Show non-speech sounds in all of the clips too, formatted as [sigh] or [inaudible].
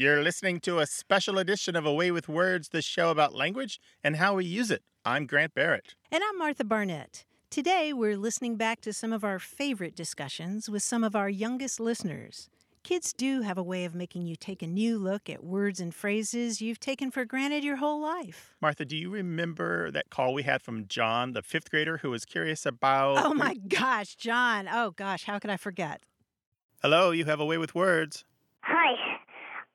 You're listening to a special edition of A Way with Words, the show about language and how we use it. I'm Grant Barrett. And I'm Martha Barnette. Today, we're listening back to some of our favorite discussions with some of our youngest listeners. Kids do have a way of making you take a new look at words and phrases you've taken for granted your whole life. Martha, do you remember that call we had from John, the fifth grader, who was curious about. Oh my gosh, John. Oh gosh, how could I forget? Hello, you have a way with words. Hi,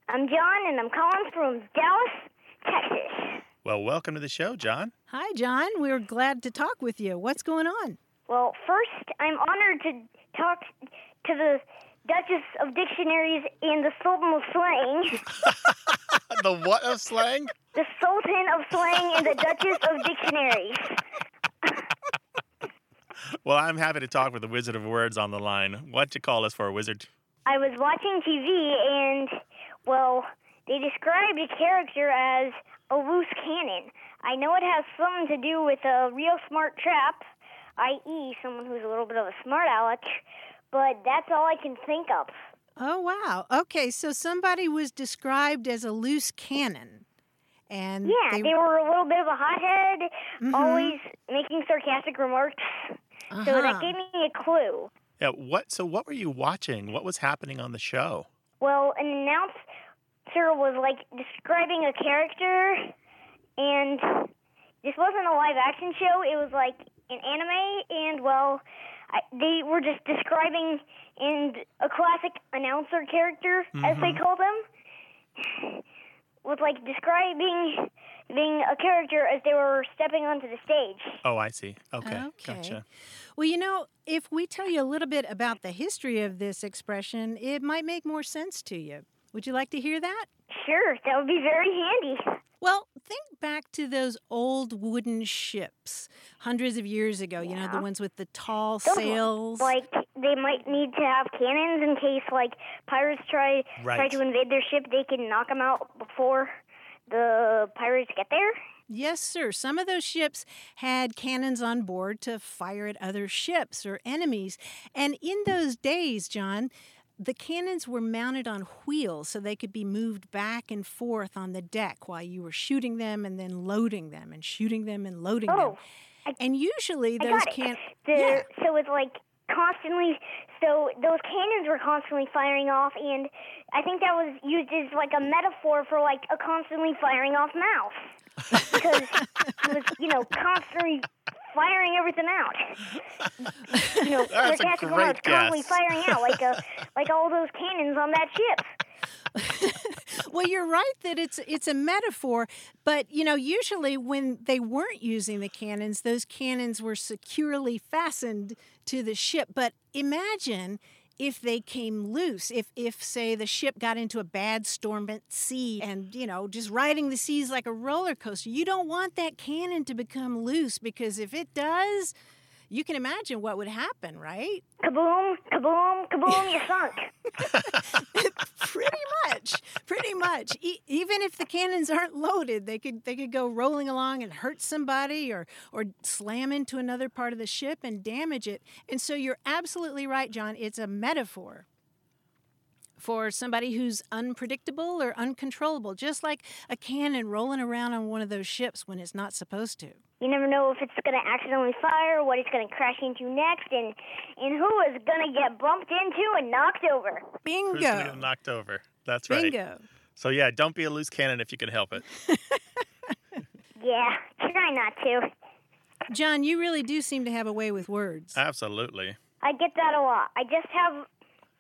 I'm John, and I'm calling from Dallas, Texas. Well, welcome to the show, John. Hi, John. We're glad to talk with you. What's going on? Well, first, I'm honored to talk to the Duchess of Dictionaries and the Sultan of Slang. [laughs] the what of slang? The Sultan of Slang and the Duchess of Dictionaries. [laughs] Well, I'm happy to talk with the Wizard of Words on the line. What'd you call us for, Wizard? I was watching TV, and, well, they described a character as a loose cannon. I know it has something to do with a real smart trap, i.e., someone who's a little bit of a smart aleck, but that's all I can think of. Oh, wow. Okay, so somebody was described as a loose cannon. And Yeah, they, they were a little bit of a hothead, Mhm. always making sarcastic remarks. So Uh-huh. that gave me a clue. Yeah, what so what were you watching? What was happening on the show? Well, an announcer was like describing a character, and this wasn't a live action show. It was like an anime, and well, I, they were just describing and a classic announcer character, as they Mhm. call them, was like describing being a character as they were stepping onto the stage. Oh, I see. Okay. Okay. Gotcha. Well, you know, if we tell you a little bit about the history of this expression, it might make more sense to you. Would you like to hear that? Sure, that would be very handy. Well, think back to those old wooden ships hundreds of years ago, you know, the ones with the tall Those sails. Like they might need to have cannons in case like pirates try try to invade their ship. They can knock them out before the pirates get there. Yes, sir. Some of those ships had cannons on board to fire at other ships or enemies. And in those days, John, the cannons were mounted on wheels so they could be moved back and forth on the deck while you were shooting them and then loading them and shooting them and loading them. Oh, I- And usually those got it. can The, Yeah. So it's like constantly. So those cannons were constantly firing off, and I think that was used as like a metaphor for like a constantly firing off mouth, because it was you know constantly firing everything out. [laughs] You know, That's a sarcastic great remarks constantly guess. firing out like a like all those cannons on that ship. [laughs] well, you're right that it's it's a metaphor, but you know, usually when they weren't using the cannons, those cannons were securely fastened to the ship. But imagine if they came loose, if if say the ship got into a bad storm at sea and you know just riding the seas like a roller coaster, you don't want that cannon to become loose because if it does, you can imagine what would happen, right? Kaboom! Kaboom! Kaboom! You sunk. [laughs] [laughs] pretty much pretty much e- even if the cannons aren't loaded they could they could go rolling along and hurt somebody or or slam into another part of the ship and damage it and so you're absolutely right john it's a metaphor for somebody who's unpredictable or uncontrollable just like a cannon rolling around on one of those ships when it's not supposed to You never know if it's going to accidentally fire, what it's going to crash into next, and and who is going to get bumped into and knocked over. bingo Who's gonna get knocked over? That's right. bingo So yeah, don't be a loose cannon if you can help it. [laughs] Yeah, try not to. john you really do seem to have a way with words Absolutely. I get that a lot. I just have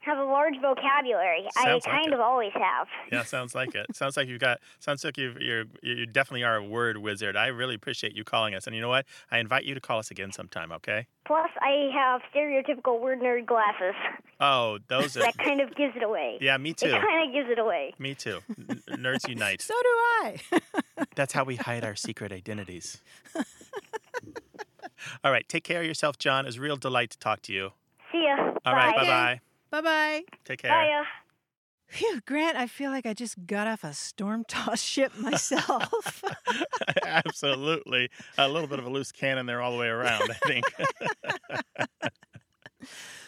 have a large vocabulary. I like kind it. of always have. Yeah, sounds like it. [laughs] Sounds like you've got. Sounds like you've, you're. You definitely are a word wizard. I really appreciate you calling us. And you know what? I invite you to call us again sometime. Okay? Plus, I have stereotypical word nerd glasses. Oh, those are. That kind of gives it away. Yeah, me It too. kind of gives it away. Me too. N- nerds [laughs] unite. so do i [laughs] That's how we hide our secret identities. All right. Take care of yourself, John. It was a real delight to talk to you. See ya. All right. Bye Okay. bye. Bye bye Take care. Bye. Phew, Grant, I feel like I just got off a storm tossed [laughs] ship myself. [laughs] Absolutely. A little bit of a loose cannon there all the way around, I think. [laughs]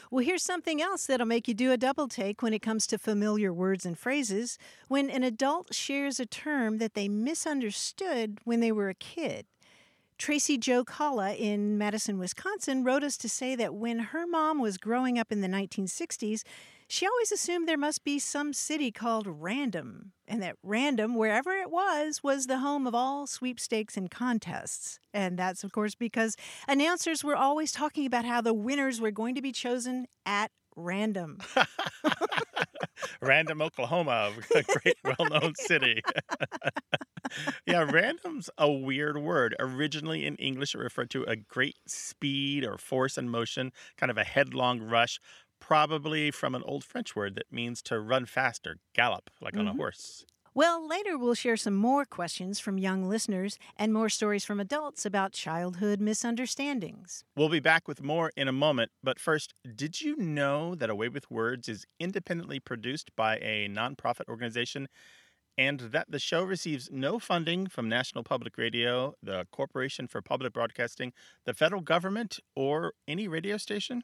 Well, here's something else that'll make you do a double take when it comes to familiar words and phrases. When an adult shares a term that they misunderstood when they were a kid. Tracy Jo Kalla in Madison, Wisconsin, wrote us to say that when her mom was growing up in the 1960s, she always assumed there must be some city called Random, and that Random, wherever it was, was the home of all sweepstakes and contests. And that's, of course, because announcers were always talking about how the winners were going to be chosen at random. [laughs] Random, Oklahoma, a great well known city. [laughs] yeah, random's a weird word. Originally in English, it referred to a great speed or force and motion, kind of a headlong rush, probably from an old French word that means to run fast or gallop, like on a Mhm. horse. Well, later we'll share some more questions from young listeners and more stories from adults about childhood misunderstandings. We'll be back with more in a moment, but first, did you know that A Way with Words is independently produced by a nonprofit organization and that the show receives no funding from National Public Radio, the Corporation for Public Broadcasting, the federal government, or any radio station?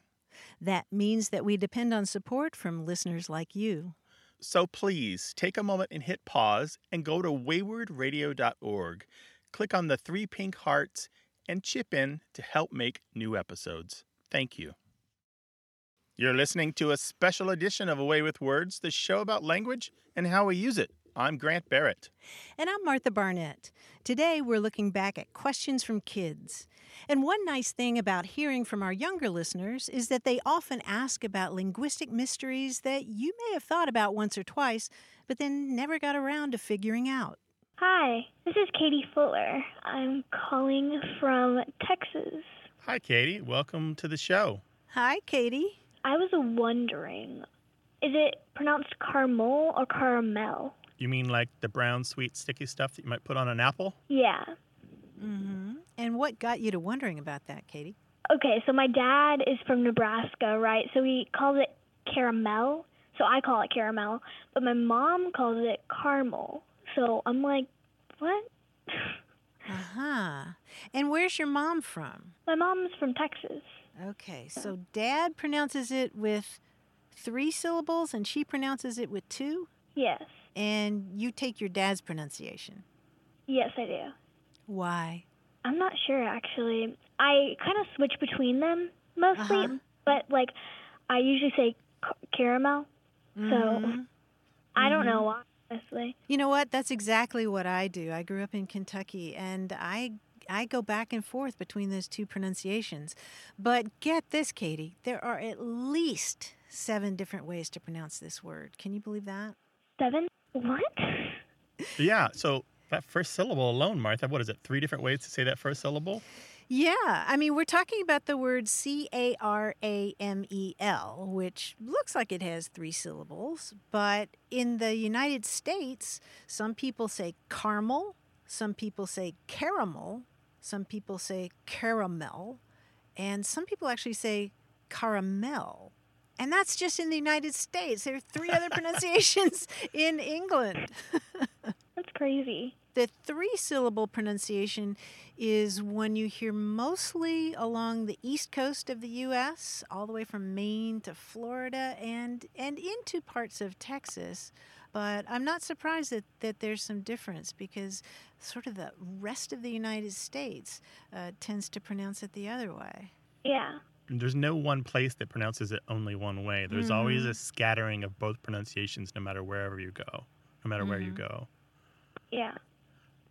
That means that we depend on support from listeners like you. So please take a moment and hit pause and go to waywordradio.org. Click on the three pink hearts and chip in to help make new episodes. Thank you. You're listening to a special edition of A Way with Words, the show about language and how we use it. I'm Grant Barrett. And I'm Martha Barnette. Today we're looking back at questions from kids. And one nice thing about hearing from our younger listeners is that they often ask about linguistic mysteries that you may have thought about once or twice, but then never got around to figuring out. Hi, this is Katie Fuller. I'm calling from Texas. Hi, Katie. Welcome to the show. Hi, Katie. I was wondering, is it pronounced caramel or caramel? You mean like the brown, sweet, sticky stuff that you might put on an apple? Yeah. Mm-hmm. And what got you to wondering about that, Katie? Okay, so my dad is from Nebraska, right? So he calls it caramel. So I call it caramel, but my mom calls it caramel. So I'm like, what? [laughs] Uh huh. And where's your mom from? My mom's from Texas. Okay, so dad pronounces it with three syllables and she pronounces it with two, Yes. And you take your dad's pronunciation. Yes, I do. Why? I'm not sure actually. I kind of switch between them mostly, Uh-huh. but like I usually say ca- caramel. Mhm. I don't know why, honestly. You know what? That's exactly what I do. I grew up in Kentucky and I I go back and forth between those two pronunciations. But get this, Katie, there are at least 7 different ways to pronounce this word. Can you believe that? Seven? What? Yeah, so that first syllable alone, Martha, what is it? Three different ways to say that first syllable? Yeah, I mean, we're talking about the word C A R A M E L, which looks like it has three syllables, but in the United States, some people say caramel, some people say caramel, some people say caramel, and some people actually say caramel. And that's just in the United States. There are three other pronunciations [laughs] in England. [laughs] That's crazy. The three syllable pronunciation is one you hear mostly along the east coast of the U.S., all the way from Maine to Florida and, and into parts of Texas. But I'm not surprised that, that there's some difference because sort of the rest of the United States uh, tends to pronounce it the other way. Yeah. There's no one place that pronounces it only one way. There's always a scattering of both pronunciations no matter wherever you go, no matter where you Mhm. go. Yeah.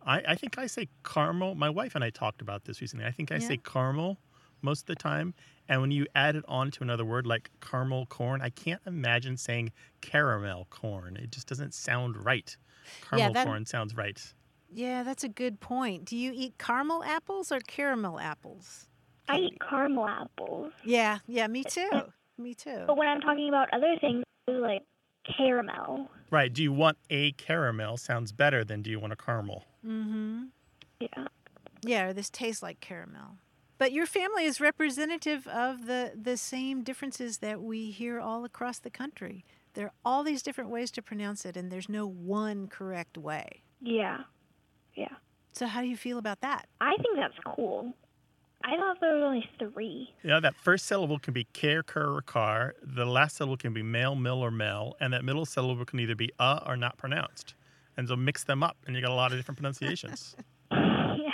I, I think I say caramel. My wife and I talked about this recently. I think I Yeah. say caramel most of the time. And when you add it on to another word like caramel corn, I can't imagine saying caramel corn. It just doesn't sound right. Caramel that- corn sounds right. Yeah, that's a good point. Do you eat caramel apples or caramel apples? I eat caramel apples. Yeah, yeah, me too. Me too. But when I'm talking about other things, like caramel. Right. Do you want a caramel sounds better than do you want a caramel? Mm-hmm. Yeah. Yeah, this tastes like caramel. But your family is representative of the, the same differences that we hear all across the country. There are all these different ways to pronounce it, and there's no one correct way. Yeah. Yeah. So, how do you feel about that? I think that's cool. I thought there were only three. Yeah, that first syllable can be care, cur, or car. The last syllable can be male, mill, or mel. And that middle syllable can either be uh or not pronounced. And so mix them up, and you got a lot of different pronunciations. [laughs] yeah.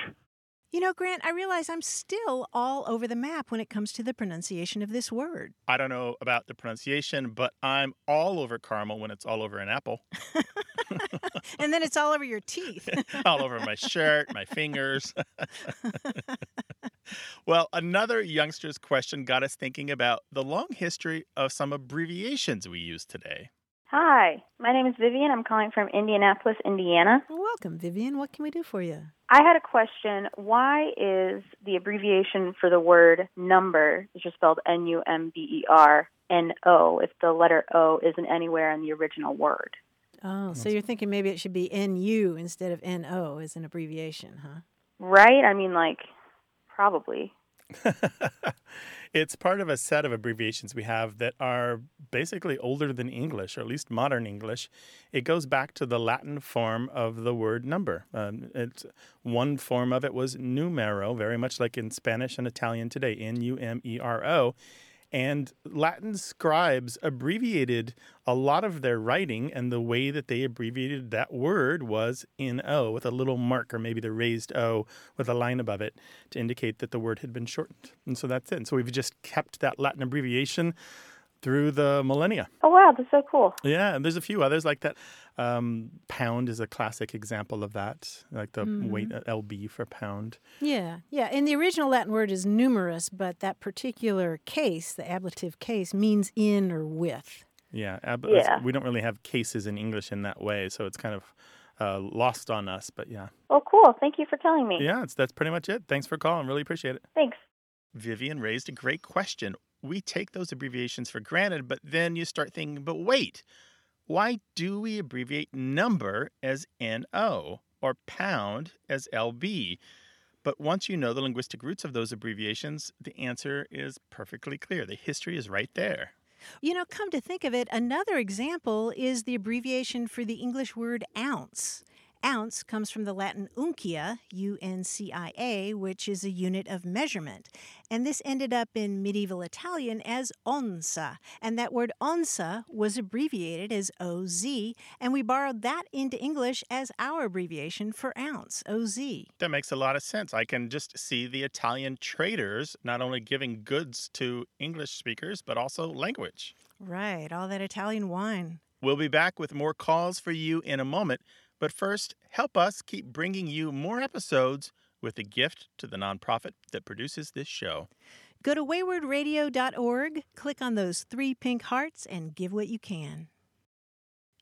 You know, Grant, I realize I'm still all over the map when it comes to the pronunciation of this word. I don't know about the pronunciation, but I'm all over caramel when it's all over an apple, [laughs] [laughs] and then it's all over your teeth. all over my shirt, my fingers. Well, another youngster's question got us thinking about the long history of some abbreviations we use today. Hi, my name is Vivian. I'm calling from Indianapolis, Indiana. Welcome, Vivian. What can we do for you? I had a question. Why is the abbreviation for the word number, which is spelled N U M B E R, N O, if the letter O isn't anywhere in the original word? Oh, so you're thinking maybe it should be NU instead of NO as an abbreviation, huh? Right? I mean, like, probably. [laughs] it's part of a set of abbreviations we have that are basically older than English, or at least modern English. It goes back to the Latin form of the word number. Um, it's one form of it was numero, very much like in Spanish and Italian today, N U M E R O. And Latin scribes abbreviated a lot of their writing, and the way that they abbreviated that word was in O with a little mark, or maybe the raised O with a line above it to indicate that the word had been shortened. And so that's it. And so we've just kept that Latin abbreviation through the millennia. Oh, wow, that's so cool. Yeah, and there's a few others like that. Um, pound is a classic example of that, like the mm-hmm. weight uh, LB for pound. Yeah, yeah. And the original Latin word is numerus, but that particular case, the ablative case, means in or with. Yeah, ab- yeah. we don't really have cases in English in that way, so it's kind of uh, lost on us. But yeah. Oh, cool. Thank you for telling me. Yeah, that's pretty much it. Thanks for calling. Really appreciate it. Thanks. Vivian raised a great question we take those abbreviations for granted, but then you start thinking, but wait, why do we abbreviate number as NO or pound as LB? But once you know the linguistic roots of those abbreviations, the answer is perfectly clear. The history is right there. You know, come to think of it, another example is the abbreviation for the English word ounce. Ounce comes from the Latin uncia, U N C I A, which is a unit of measurement. And this ended up in medieval Italian as onza. And that word onza was abbreviated as OZ. And we borrowed that into English as our abbreviation for ounce, OZ. That makes a lot of sense. I can just see the Italian traders not only giving goods to English speakers, but also language. Right, all that Italian wine. We'll be back with more calls for you in a moment. But first, help us keep bringing you more episodes with a gift to the nonprofit that produces this show. Go to waywordradio.org, click on those three pink hearts, and give what you can.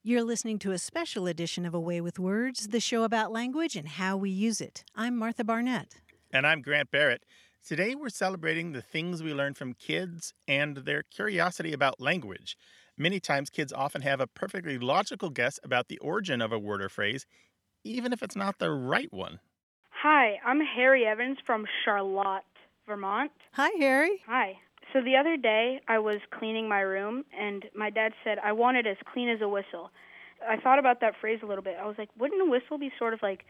You're listening to a special edition of A Way with Words, the show about language and how we use it. I'm Martha Barnette. And I'm Grant Barrett. Today we're celebrating the things we learn from kids and their curiosity about language. Many times, kids often have a perfectly logical guess about the origin of a word or phrase, even if it's not the right one. Hi, I'm Harry Evans from Charlotte, Vermont. Hi, Harry. Hi. So the other day, I was cleaning my room, and my dad said I want it as clean as a whistle. I thought about that phrase a little bit. I was like, wouldn't a whistle be sort of like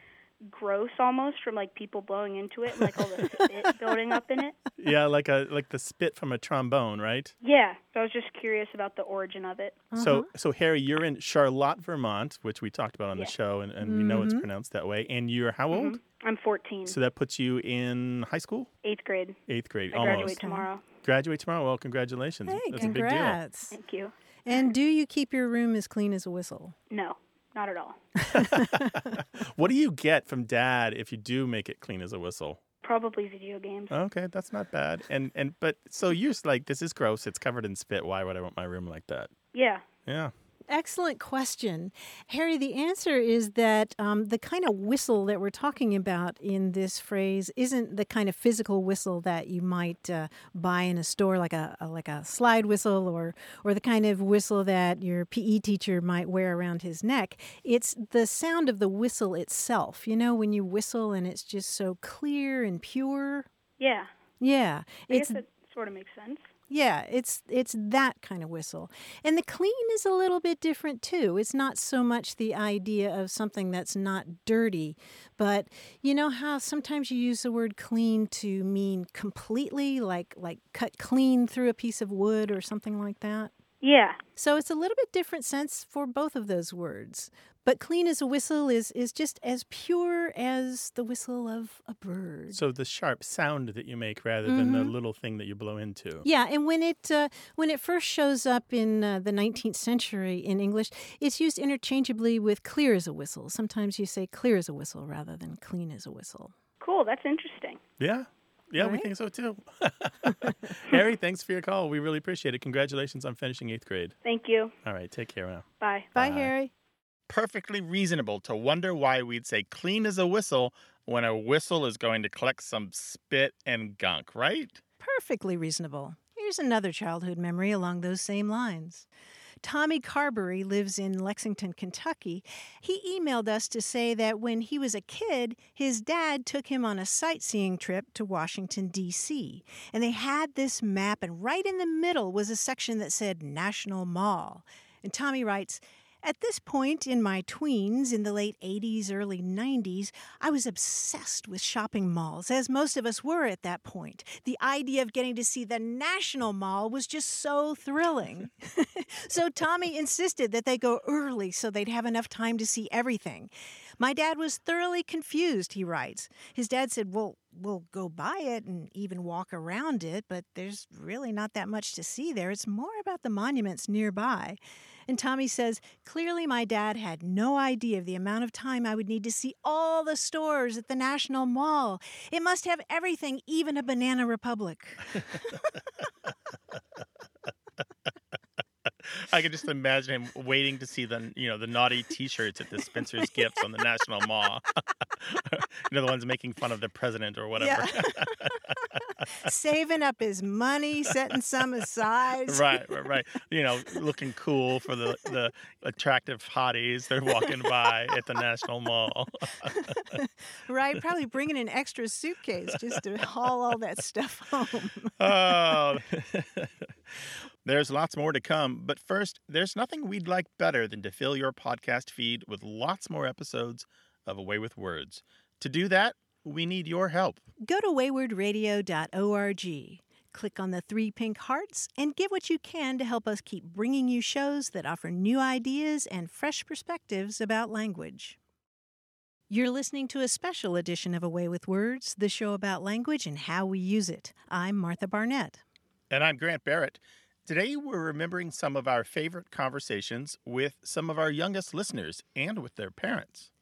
gross almost from like people blowing into it and like all the spit [laughs] building up in it. Yeah, like a like the spit from a trombone, right? Yeah. So I was just curious about the origin of it. Uh-huh. So so Harry, you're in Charlotte, Vermont, which we talked about on the show and, and mm-hmm. we know it's mm-hmm. pronounced that way. And you're how old? Mm-hmm. I'm 14. So that puts you in high school? Eighth grade. Eighth grade. I almost. graduate tomorrow. Graduate tomorrow. Well, congratulations. Hey, That's congrats. a big deal. Thank you. And [laughs] do you keep your room as clean as a whistle? No. Not at all. [laughs] what do you get from dad if you do make it clean as a whistle? Probably video games. Okay, that's not bad. And and but so you're like, this is gross. It's covered in spit. Why would I want my room like that? Yeah. Yeah excellent question. Harry, the answer is that um, the kind of whistle that we're talking about in this phrase isn't the kind of physical whistle that you might uh, buy in a store, like a, a, like a slide whistle, or or the kind of whistle that your PE teacher might wear around his neck. It's the sound of the whistle itself. You know, when you whistle and it's just so clear and pure. Yeah. Yeah. I it's, guess it sort of makes sense. Yeah, it's it's that kind of whistle. And the clean is a little bit different too. It's not so much the idea of something that's not dirty, but you know how sometimes you use the word clean to mean completely like like cut clean through a piece of wood or something like that? Yeah. So it's a little bit different sense for both of those words. But clean as a whistle is is just as pure as the whistle of a bird. So the sharp sound that you make rather than the little thing that you blow into. Yeah, and when it uh, when it first shows up in uh, the 19th century in English, it's used interchangeably with clear as a whistle. Sometimes you say clear as a whistle rather than clean as a whistle. Cool. That's interesting. Yeah. Yeah, we think so too. [laughs] Harry, thanks for your call. We really appreciate it. Congratulations on finishing eighth grade. Thank you. All right, take care now. Bye. Bye, Bye. Harry. Perfectly reasonable to wonder why we'd say clean as a whistle when a whistle is going to collect some spit and gunk, right? Perfectly reasonable. Here's another childhood memory along those same lines. Tommy Carberry lives in Lexington, Kentucky. He emailed us to say that when he was a kid, his dad took him on a sightseeing trip to Washington, D.C. And they had this map, and right in the middle was a section that said National Mall. And Tommy writes, at this point in my tweens, in the late 80s, early 90s, I was obsessed with shopping malls, as most of us were at that point. The idea of getting to see the National Mall was just so thrilling. [laughs] [laughs] so Tommy insisted that they go early so they'd have enough time to see everything. My dad was thoroughly confused, he writes. His dad said, Well, we'll go by it and even walk around it, but there's really not that much to see there. It's more about the monuments nearby. And Tommy says, Clearly, my dad had no idea of the amount of time I would need to see all the stores at the National Mall. It must have everything, even a Banana Republic. [laughs] [laughs] I can just imagine him waiting to see the you know the naughty T-shirts at the Spencer's [laughs] Gifts on the National Mall. [laughs] you know the ones making fun of the president or whatever. Saving up his money, setting some aside. right, right, right. You know, looking cool for the the attractive hotties they're walking by at the National Mall. Right, probably bringing an extra suitcase just to haul all that stuff home. oh. There's lots more to come, but first, there's nothing we'd like better than to fill your podcast feed with lots more episodes of A Way with Words. To do that, we need your help. Go to waywordradio.org. Click on the three pink hearts and give what you can to help us keep bringing you shows that offer new ideas and fresh perspectives about language. You're listening to a special edition of A Way with Words, the show about language and how we use it. I'm Martha Barnette. And I'm Grant Barrett. Today, we're remembering some of our favorite conversations with some of our youngest listeners and with their parents.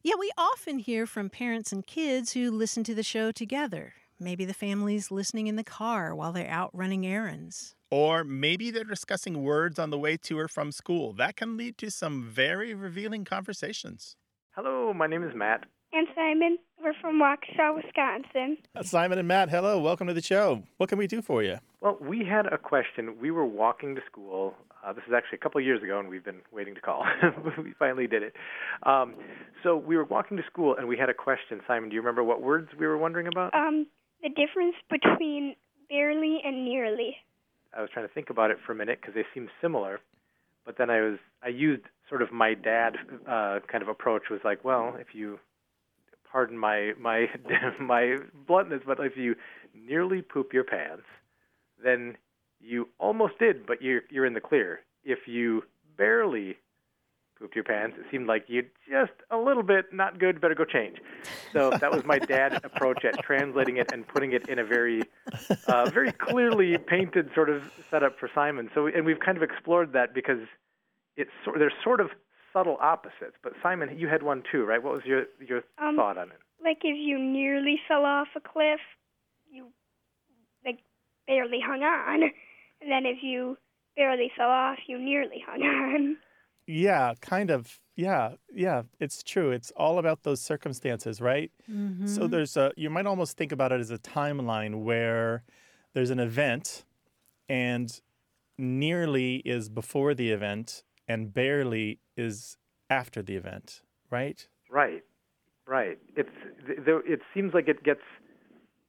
Yeah, we often hear from parents and kids who listen to the show together. Maybe the family's listening in the car while they're out running errands. Or maybe they're discussing words on the way to or from school. That can lead to some very revealing conversations. Hello, my name is Matt. And Simon, we're from Waukesha, Wisconsin. Simon and Matt, hello. Welcome to the show. What can we do for you? Well, we had a question. We were walking to school. Uh, this is actually a couple of years ago, and we've been waiting to call. [laughs] we finally did it. Um, so we were walking to school, and we had a question. Simon, do you remember what words we were wondering about? Um, the difference between barely and nearly. I was trying to think about it for a minute because they seem similar, but then I was I used sort of my dad uh, kind of approach was like, well, if you pardon my my [laughs] my bluntness, but if you nearly poop your pants, then you almost did, but you're you're in the clear. If you barely pooped your pants, it seemed like you just a little bit not good, better go change. So that was my dad's [laughs] approach at translating it and putting it in a very uh, very clearly painted sort of setup for Simon. So and we've kind of explored that because it's there's sort of subtle opposites. But Simon, you had one too, right? What was your your Um, thought on it? Like if you nearly fell off a cliff, you like barely hung on. And then if you barely fell off, you nearly hung on. Yeah, kind of. Yeah, yeah, it's true. It's all about those circumstances, right? So there's a, you might almost think about it as a timeline where there's an event and nearly is before the event and barely is after the event, right? Right, right. It's th- th- it seems like it gets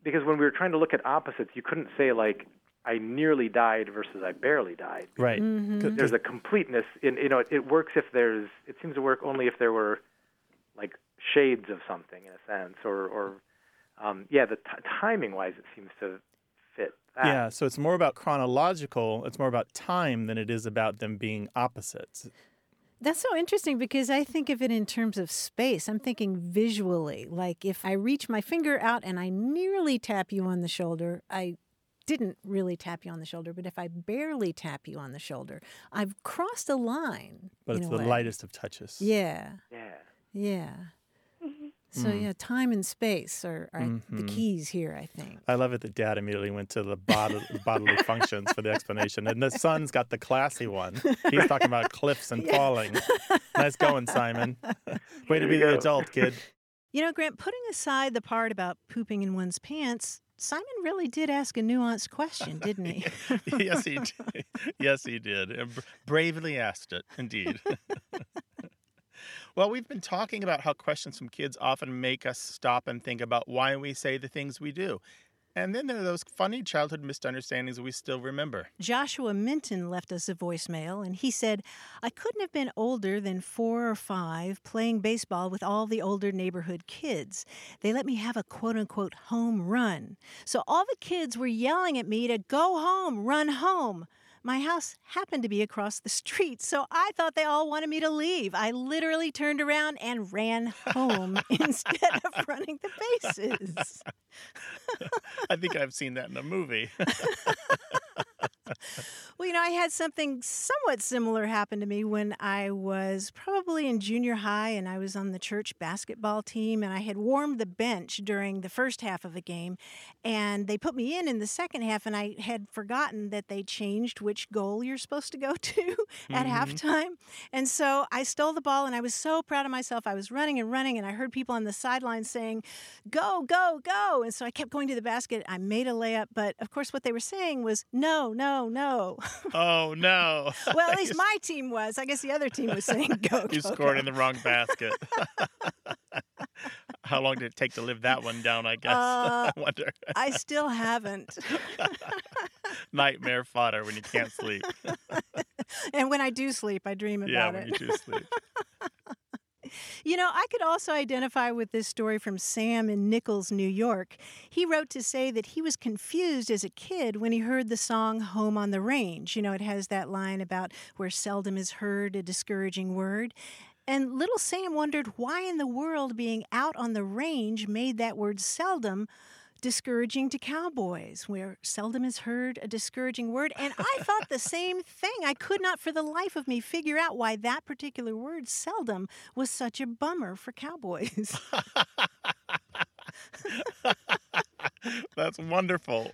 because when we were trying to look at opposites, you couldn't say like I nearly died versus I barely died. Right. Mhm. There's a completeness in you know it, it works if there's it seems to work only if there were like shades of something in a sense or or um, yeah the t- timing wise it seems to fit that. Yeah, so it's more about chronological, it's more about time than it is about them being opposites. That's so interesting because I think of it in terms of space. I'm thinking visually. Like if I reach my finger out and I nearly tap you on the shoulder, I didn't really tap you on the shoulder, but if I barely tap you on the shoulder, I've crossed a line. But it's the way. lightest of touches. Yeah, Yeah. yeah. So Mm. yeah, time and space are, are the Mhm. keys here. I think. I love it that Dad immediately went to the bod- bodily functions for the explanation, and the son's got the classy one. He's talking about cliffs and [laughs] Yeah. falling. Nice going, Simon. [laughs] Way to be the adult, kid. You know, Grant, putting aside the part about pooping in one's pants, Simon really did ask a nuanced question, didn't he? [laughs] yes, he did. Yes, he did. And bravely asked it, indeed. Well, we've been talking about how questions from kids often make us stop and think about why we say the things we do. And then there are those funny childhood misunderstandings we still remember. Joshua Minton left us a voicemail, and he said, I couldn't have been older than four or five playing baseball with all the older neighborhood kids. They let me have a quote unquote home run. So all the kids were yelling at me to go home, run home. My house happened to be across the street, so I thought they all wanted me to leave. I literally turned around and ran home [laughs] instead of running the bases. [laughs] I think I've seen that in a movie. [laughs] Well, you know, I had something somewhat similar happen to me when I was probably in junior high and I was on the church basketball team and I had warmed the bench during the first half of a game and they put me in in the second half and I had forgotten that they changed which goal you're supposed to go [laughs] to at Mhm. halftime. And so I stole the ball and I was so proud of myself. I was running and running and I heard people on the sidelines saying, "Go, go, go." And so I kept going to the basket. I made a layup, but of course what they were saying was, "No, no, no." [laughs] oh, no. [laughs] Well, at least my team was. I guess the other team was saying go. [laughs] You go, scored go. in the wrong basket. How long did it take to live that one down, I guess? Uh, I wonder. I still haven't. Nightmare fodder when you can't sleep. and when I do sleep, I dream about yeah, about when it. you do sleep. You know, I could also identify with this story from Sam in Nichols, New York. He wrote to say that he was confused as a kid when he heard the song Home on the Range. You know, it has that line about where seldom is heard a discouraging word. And little Sam wondered why in the world being out on the range made that word seldom discouraging to cowboys, where seldom is heard a discouraging word. And I thought the same thing. I could not for the life of me figure out why that particular word, seldom, was such a bummer for cowboys. [laughs] That's wonderful.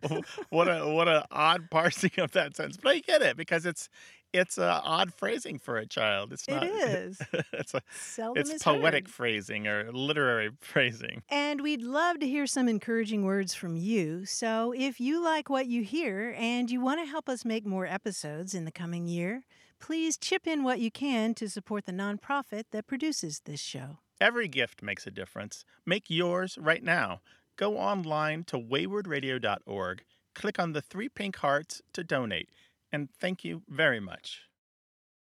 What a what a odd parsing of that sentence. But I get it because it's it's a odd phrasing for a child. It's not. [laughs] is. it's a seldom it's poetic heard. phrasing or literary [laughs] phrasing. And we'd love to hear some encouraging words from you. So if you like what you hear and you want to help us make more episodes in the coming year, please chip in what you can to support the nonprofit that produces this show. Every gift makes a difference. Make yours right now. Go online to waywordradio.org, click on the three pink hearts to donate, and thank you very much.